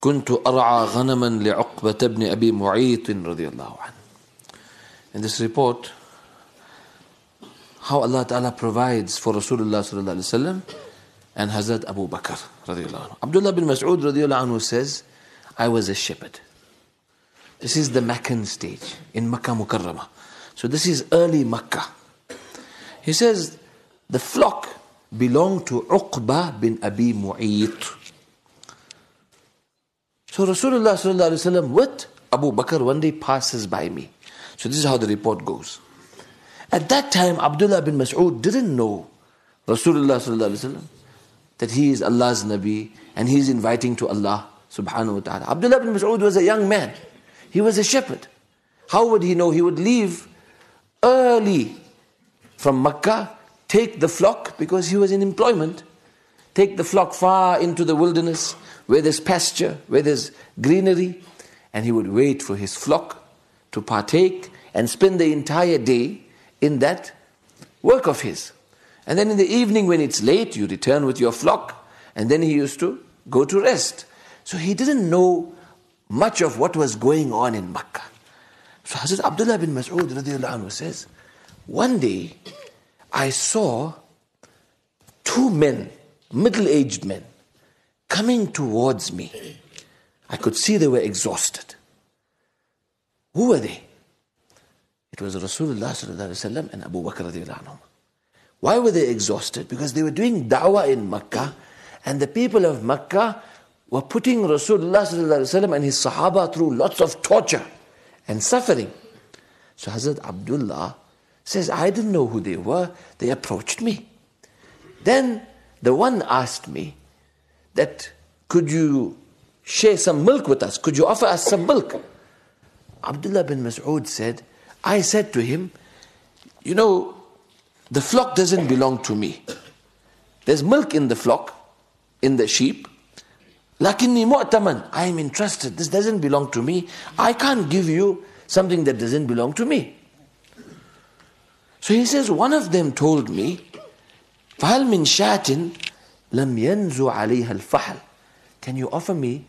كنت أرعى غنما لعقبة بن أبي معيط رضي الله عنه In this report, how Allah Ta'ala provides for Rasulullah Sallallahu Alaihi Wasallam and Hazrat Abu Bakr radiallahu anhu. Abdullah bin Mas'ud radiallahu anhu says, I was a shepherd. This is the Meccan stage in Makkah Mukarramah. So this is early Makkah. He says, the flock belonged to Uqba bin Abi Mu'ayt. So Rasulullah sallallahu alaihi wasallam with Abu Bakr one day passes by me. So this is how the report goes. At that time, Abdullah bin Mas'ud didn't know Rasulullah sallallahu alaihi wasallam that he is Allah's Nabi and he is inviting to Allah subhanahu wa ta'ala. Abdullah bin Mas'ud was a young man. He was a shepherd. How would he know? He would leave early from Makkah, take the flock because he was in employment, take the flock far into the wilderness where there's pasture, where there's greenery, and he would wait for his flock to partake and spend the entire day in that work of his. And then in the evening, when it's late, you return with your flock, and then he used to go to rest. So he didn't know much of what was going on in Makkah. So Hazrat Abdullah bin Mas'ud says, One day I saw two men, middle aged men, coming towards me. I could see they were exhausted. Who were they? It was Rasulullah and Abu Bakr. Why were they exhausted? Because they were doing da'wah in Makkah and the people of Makkah were putting Rasulullah and his Sahaba through lots of torture and suffering. So Hazrat Abdullah says, I didn't know who they were. They approached me. Then the one asked me that, could you share some milk with us? Could you offer us some milk? Abdullah bin Mas'ud said, I said to him, you know, the flock doesn't belong to me. There's milk in the flock, in the sheep. Lakinni mu'taman. I am entrusted. This doesn't belong to me. I can't give you something that doesn't belong to me. So he says, one of them told me, فَهَلْ مِنْ شَاتٍ لَمْ يَنْزُ عَلَيْهَا الْفَحَلِ Can you offer me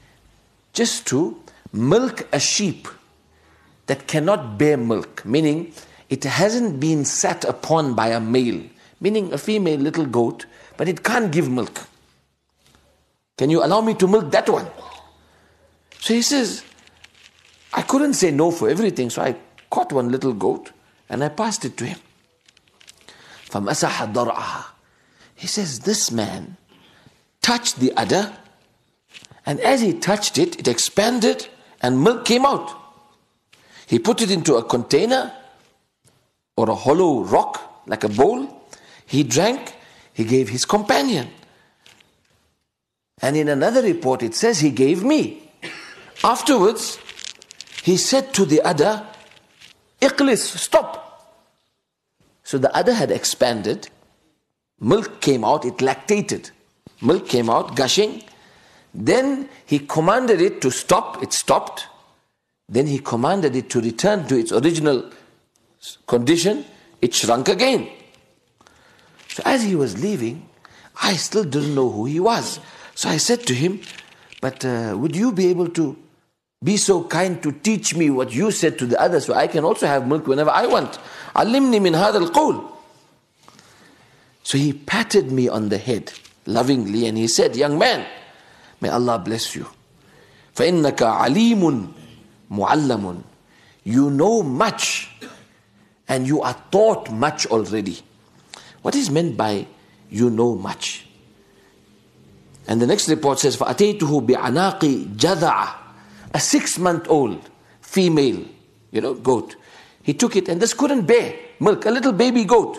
just to milk a sheep that cannot bear milk? Meaning, it hasn't been sat upon by a male, meaning a female little goat, but it can't give milk. Can you allow me to milk that one? So he says, I couldn't say no for everything, so I caught one little goat and I passed it to him. فَمَسَحَ ضَرْعَهَا He says, this man touched the udder and as he touched it, it expanded and milk came out. He put it into a container or a hollow rock, like a bowl. He drank, he gave his companion. And in another report, it says he gave me. Afterwards, he said to the udder, Iqlis, stop. So the udder had expanded, milk came out, it lactated. Milk came out gushing. Then he commanded it to stop. It stopped. Then he commanded it to return to its original condition. It shrunk again. So as he was leaving, I still didn't know who he was. So I said to him, But uh, would you be able to be so kind to teach me what you said to the others so I can also have milk whenever I want? Alimni min hadal. So he patted me on the head lovingly and he said, Young man, may Allah bless you. فإنك عليم معلم. You know much and you are taught much already. What is meant by you know much? And the next report says, فَأَتَيْتُهُ بِعَنَاقِ جَذَعَ A six-month-old female, you know, goat. He took it and this couldn't bear milk, a little baby goat.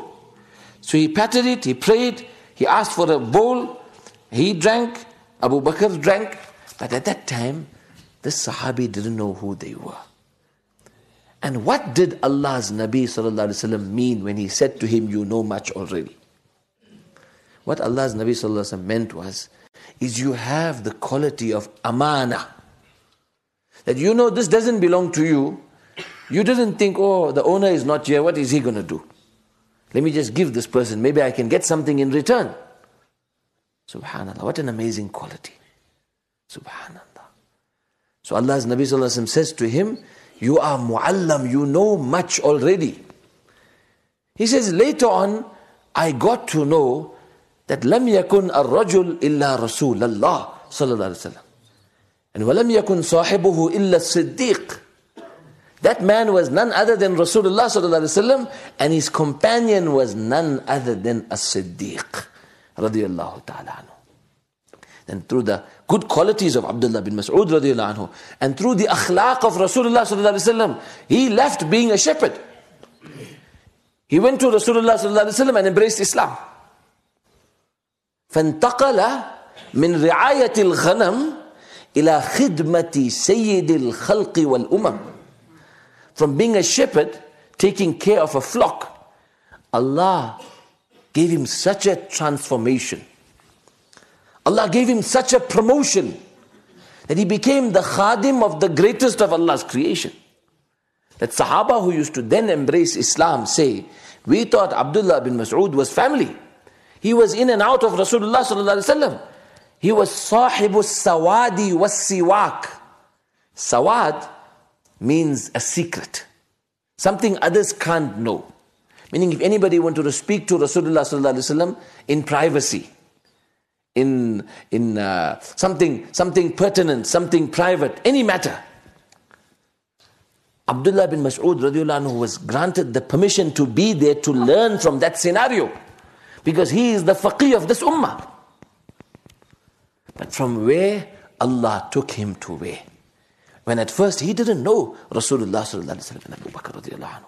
So he patted it, he prayed, he asked for a bowl, he drank, Abu Bakr drank. But at that time, this Sahabi didn't know who they were. And what did Allah's Nabi وسلم, mean when he said to him, You know much already? What Allah's Nabi وسلم, meant was, is you have the quality of amana. That you know this doesn't belong to you. You didn't think, oh, the owner is not here, what is he going to do? Let me just give this person, maybe I can get something in return. Subhanallah, what an amazing quality. Subhanallah. So Allah's Nabi Sallallahu says to him, You are mu'allam, you know much already. He says, Later on, I got to know that لم يكن الرجل إلا رسول الله صلى الله عليه وسلم and ولم يكن صاحبه إلا الصديق that man was none other than Rasulullah sallallahu alaihi wasallam, and his companion was none other than as-Siddiq radiyallahu ta'ala anhu. And through the good qualities of Abdullah bin Mas'ud radiyallahu anhu, and through the akhlaq of Rasulullah sallallahu alaihi wasallam, he left being a shepherd. He went to Rasulullah sallallahu alaihi wasallam and embraced Islam. فانتقل من رعاية الغنم إلى خدمة سيد الخلق والأمم from being a shepherd, taking care of a flock, Allah gave him such a transformation. Allah gave him such a promotion that he became the khadim of the greatest of Allah's creation. That Sahaba who used to then embrace Islam say, We thought Abdullah bin Mas'ud was family. He was in and out of Rasulullah sallallahu He was sahibu sawadi was siwak. Sawad means a secret, something others can't know. Meaning, if anybody wanted to speak to Rasulullah in privacy, in, in uh, something, something pertinent, something private, any matter, Abdullah bin Mas'ud anhu was granted the permission to be there to learn from that scenario because he is the faqih of this ummah. But from where Allah took him to where? When at first he didn't know Rasulullah and Abu Bakr.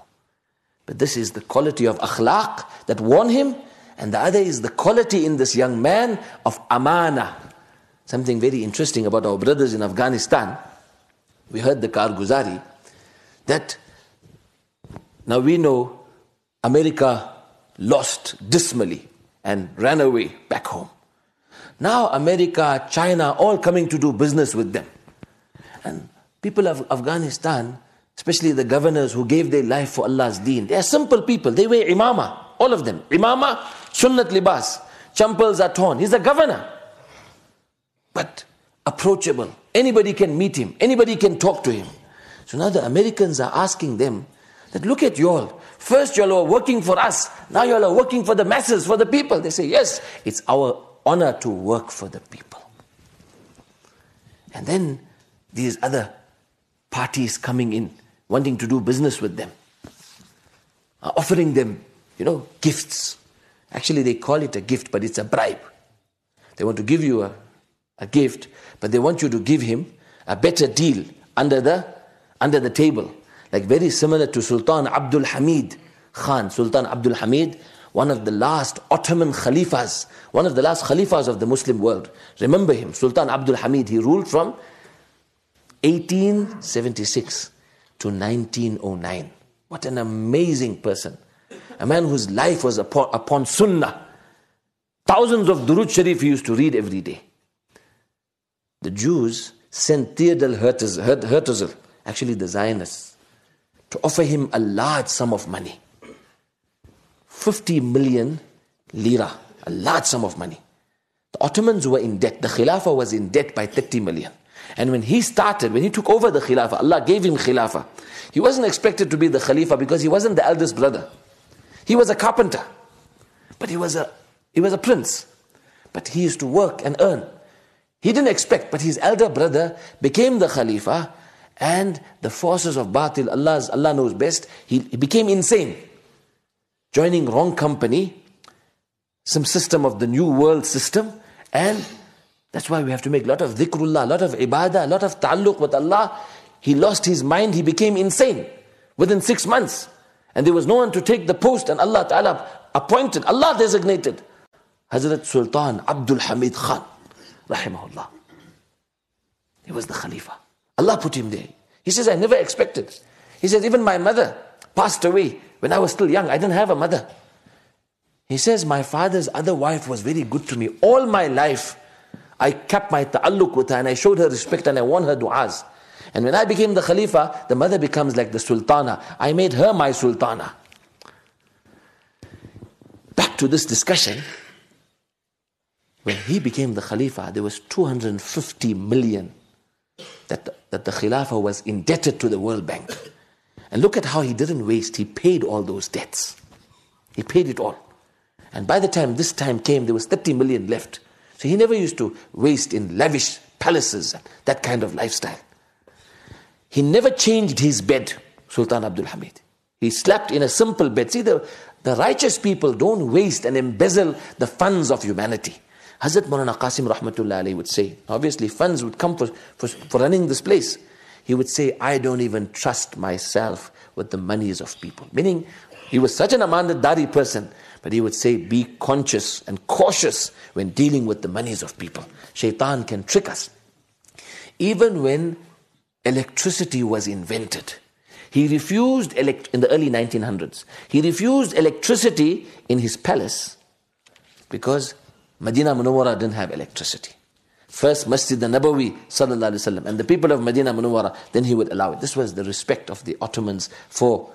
But this is the quality of akhlaq that won him, and the other is the quality in this young man of amana. Something very interesting about our brothers in Afghanistan. We heard the Karguzari that now we know America lost dismally and ran away back home. Now America, China, all coming to do business with them. And People of Afghanistan, especially the governors who gave their life for Allah's deen, they are simple people. They wear imama, all of them. Imama, sunnat libas. Champals are torn. He's a governor. But approachable. Anybody can meet him. Anybody can talk to him. So now the Americans are asking them that look at y'all. First y'all are working for us. Now y'all are working for the masses, for the people. They say, yes, it's our honor to work for the people. And then these other parties coming in, wanting to do business with them, uh, offering them, you know, gifts. Actually, they call it a gift, but it's a bribe. They want to give you a, a gift, but they want you to give him a better deal under the, under the table. Like very similar to Sultan Abdul Hamid Khan. Sultan Abdul Hamid, one of the last Ottoman Khalifas, one of the last Khalifas of the Muslim world. Remember him, Sultan Abdul Hamid. He ruled from 1876 to 1909. What an amazing person. A man whose life was upon, upon Sunnah. Thousands of Durud Sharif he used to read every day. The Jews sent Theodor Herzl, actually the Zionists, to offer him a large sum of money 50 million lira, a large sum of money. The Ottomans were in debt, the Khilafah was in debt by 30 million. And when he started, when he took over the Khilafah, Allah gave him Khilafah. He wasn't expected to be the Khalifa because he wasn't the eldest brother. He was a carpenter. But he was a, he was a prince. But he used to work and earn. He didn't expect, but his elder brother became the Khalifa and the forces of Batil, Allah's, Allah knows best, he, he became insane. Joining wrong company, some system of the new world system, and that's why we have to make a lot of dhikrullah, a lot of ibadah, a lot of ta'alluq with Allah. He lost his mind, he became insane within six months. And there was no one to take the post, and Allah Ta'ala appointed, Allah designated Hazrat Sultan Abdul Hamid Khan, rahimahullah. He was the Khalifa. Allah put him there. He says, I never expected. He says, even my mother passed away when I was still young. I didn't have a mother. He says, my father's other wife was very good to me all my life. I kept my ta'alluq with her and I showed her respect and I won her du'as. And when I became the Khalifa, the mother becomes like the Sultana. I made her my Sultana. Back to this discussion. When he became the Khalifa, there was 250 million that the, that the Khilafah was indebted to the World Bank. And look at how he didn't waste. He paid all those debts. He paid it all. And by the time this time came, there was 30 million left. So he never used to waste in lavish palaces, that kind of lifestyle. He never changed his bed, Sultan Abdul Hamid. He slept in a simple bed. See, the, the righteous people don't waste and embezzle the funds of humanity. Hazrat Maulana Qasim Rahmatullah would say, obviously funds would come for, for, for running this place. He would say, I don't even trust myself with the monies of people. Meaning, he was such an amanatdari person, but he would say, be conscious and cautious when dealing with the monies of people. Shaitan can trick us. Even when electricity was invented, he refused, elect- in the early 1900s, he refused electricity in his palace because Medina Munawwara didn't have electricity. First Masjid al-Nabawi sallallahu alaihi wasallam and the people of Medina Munawwara, then he would allow it. This was the respect of the Ottomans for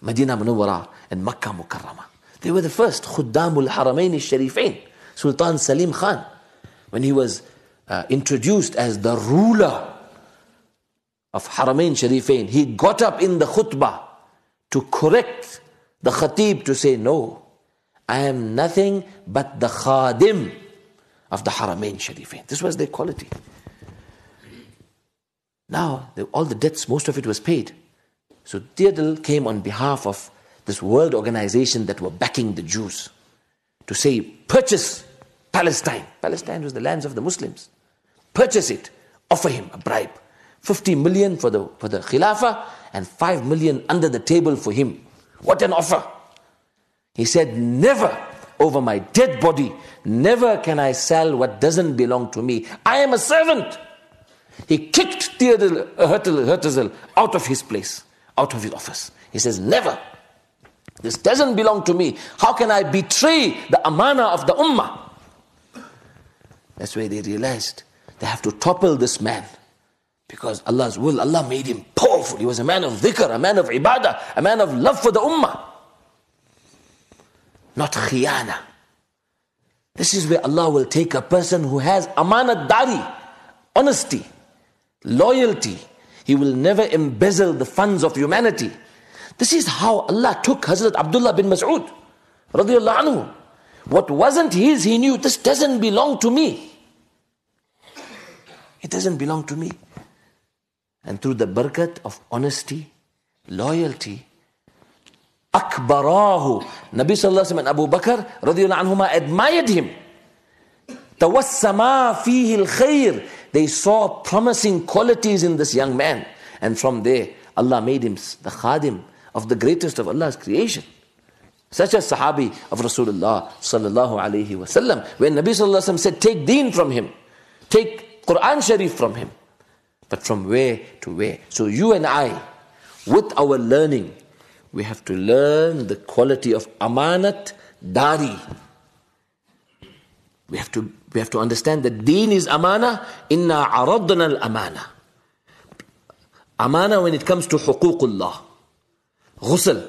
Medina Munawwara and Makkah Mukarramah. They were the first Khuddamul Haramain Sharifain. Sultan Salim Khan, when he was uh, introduced as the ruler of Haramain Sharifain, he got up in the khutbah to correct the khatib to say, No, I am nothing but the khadim of the Haramain Sharifain. This was their quality. Now, all the debts, most of it was paid. So Deardle came on behalf of this world organization that were backing the Jews to say, purchase Palestine. Palestine was the lands of the Muslims. Purchase it. Offer him a bribe. 50 million for the, for the Khilafah and 5 million under the table for him. What an offer! He said, Never over my dead body, never can I sell what doesn't belong to me. I am a servant. He kicked Theodore Herzl out of his place, out of his office. He says, Never. This doesn't belong to me. How can I betray the amana of the ummah? That's why they realized they have to topple this man. Because Allah's will, Allah made him powerful. He was a man of dhikr, a man of ibadah, a man of love for the ummah not khiyana. This is where Allah will take a person who has amanat dari, honesty, loyalty. He will never embezzle the funds of humanity. This is how Allah took Hazrat Abdullah bin Mas'ud. Radiallahu anhu. What wasn't his, he knew this doesn't belong to me. It doesn't belong to me. And through the barakat of honesty, loyalty, akbarahu. Nabi sallallahu alaihi and Abu Bakr radiyallahu anhuma admired him. Tawassama fihi al-khair. They saw promising qualities in this young man. And from there, Allah made him the khadim of the greatest of Allah's creation. Such as Sahabi of Rasulullah sallallahu alayhi wasallam. When Nabi sallallahu alayhi said, take deen from him. Take Quran Sharif from him. But from where to where? So you and I, with our learning, we have to learn the quality of amanat dari. We have to, we have to understand that deen is amana, inna aradna al-amana. Amana when it comes to huququllah. Ghusl.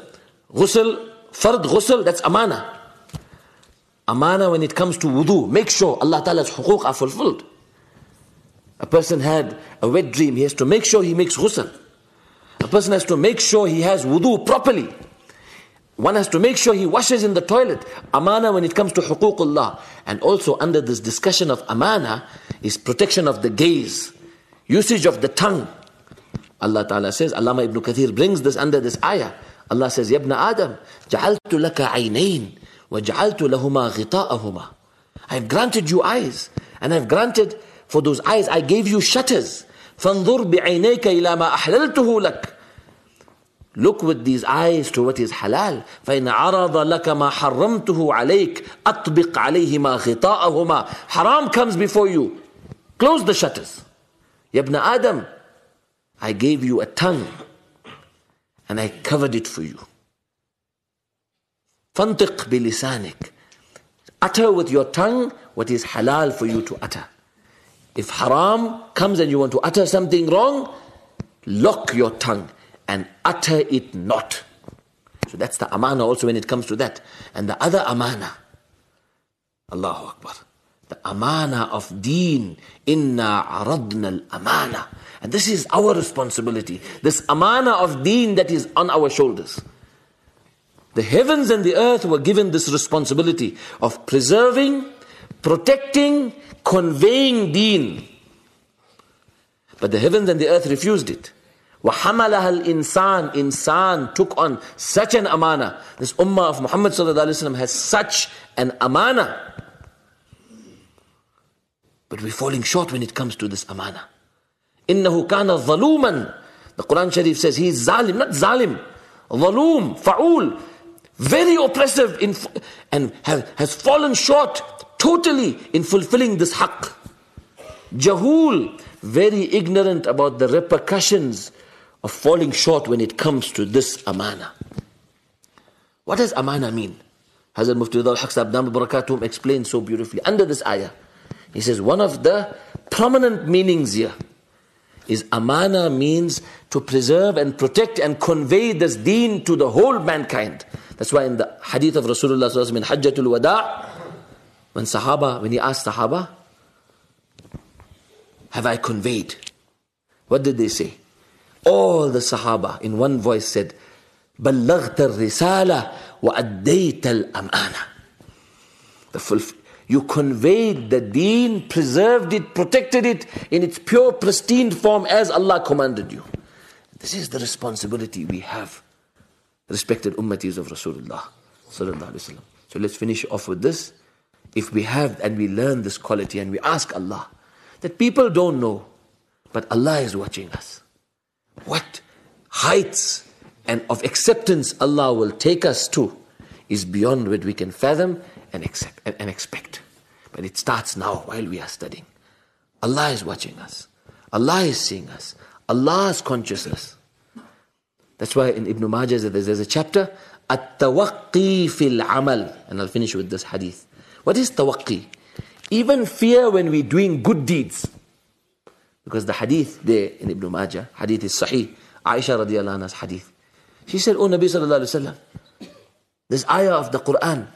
Ghusl, fard ghusl, that's amana. Amana when it comes to wudu. Make sure Allah Ta'ala's huquq are fulfilled. A person had a wet dream, he has to make sure he makes ghusl. A person has to make sure he has wudu properly. One has to make sure he washes in the toilet. Amana when it comes to huququllah. And also under this discussion of amana is protection of the gaze, usage of the tongue. Allah Ta'ala says, Allama ibn Kathir brings this under this ayah. Allah says, Yabna Adam, جعلت لك عينين وجعلت لهما غطاءهما. I have granted you eyes and I have granted for those eyes I gave you shutters. فانظر بعينيك إلى ما أحللته لك Look with these eyes to what is halal. فإن عرض لك ما حرمته عليك أطبق عليهما غطاءهما. Haram comes before you. Close the shutters. يا ابن آدم I gave you a tongue and I covered it for you. فانطق بلسانك. Utter with your tongue what is halal for you to utter. If haram comes and you want to utter something wrong, lock your tongue and utter it not. So that's the amana also when it comes to that. And the other amana, Allahu Akbar. The amana of deen. Inna aradna al-amana. And this is our responsibility. This amana of deen that is on our shoulders. The heavens and the earth were given this responsibility of preserving, protecting, conveying deen. But the heavens and the earth refused it. وَحَمَلَهَا الْإِنسَانِ Insan took on such an amana. This ummah of Muhammad has such an amana. But we're falling short when it comes to this amana. إِنَّهُ كَانَ ظَلُومًا The Quran Sharif says he is zalim, not zalim. ظلوم, fa'ul. Very oppressive in, and have, has fallen short totally in fulfilling this haqq. Jahul, very ignorant about the repercussions of falling short when it comes to this amana. What does amana mean? Hazrat Mufti al Haq Sahib Barakatum explains so beautifully under this ayah. He says one of the prominent meanings here is amana means to preserve and protect and convey this deen to the whole mankind. That's why in the hadith of Rasulullah in Hajjatul Wada, when Sahaba, when he asked Sahaba, have I conveyed? What did they say? All the Sahaba in one voice said, بلغت الرسالة وأديت الأمانة. The fulf- You conveyed the deen, preserved it, protected it in its pure, pristine form as Allah commanded you. This is the responsibility we have, respected ummatis of Rasulullah. So let's finish off with this. If we have and we learn this quality and we ask Allah, that people don't know, but Allah is watching us. What heights and of acceptance Allah will take us to is beyond what we can fathom and, accept, and expect. But it starts now while we are studying. Allah is watching us. Allah is seeing us. Allah's consciousness. That's why in Ibn Majah there's a chapter, At-Tawaqqi fil Amal. And I'll finish with this hadith. What is tawaqqi? Even fear when we're doing good deeds. Because the hadith there in Ibn Majah, hadith is sahih. Aisha radiallahu anha's hadith. She said, Oh Nabi sallallahu alayhi wa sallam, this ayah of the Quran,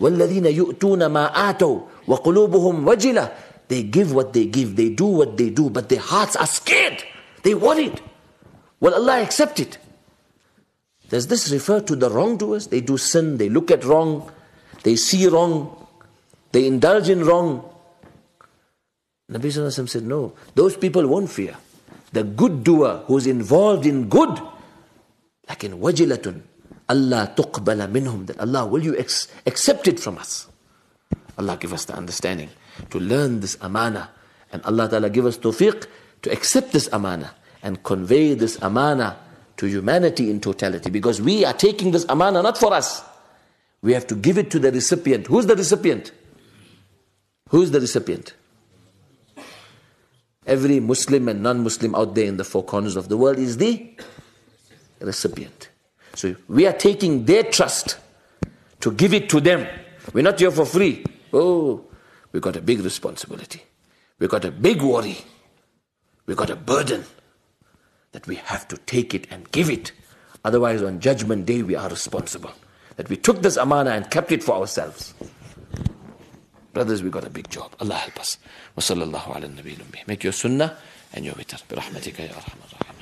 وَالَّذِينَ يُؤْتُونَ مَا آتَوْا وَقُلُوبُهُمْ وَجِلَةً They give what they give, they do what they do, but their hearts are scared. They worried. Will Allah accept it? Does this refer to the wrongdoers? They do sin, they look at wrong, they see wrong, they indulge in wrong. Nabi Sallallahu said, No, those people won't fear. The good doer who's involved in good, like in wajilatun, Allah tuqbala minhum, that Allah, will you ex- accept it from us? Allah give us the understanding to learn this amana. And Allah Ta'ala give us tawfiq to accept this amana and convey this amana to humanity in totality. Because we are taking this amana not for us. We have to give it to the recipient. Who's the recipient? Who's the recipient? Every Muslim and non Muslim out there in the four corners of the world is the recipient. So we are taking their trust to give it to them. We're not here for free. Oh, we've got a big responsibility. We've got a big worry. We've got a burden that we have to take it and give it. Otherwise, on Judgment Day, we are responsible. That we took this amana and kept it for ourselves. Brothers, we got a big job. Allah help us. Wa sallallahu ala Make your sunnah and your witr. Bi ya arhamar.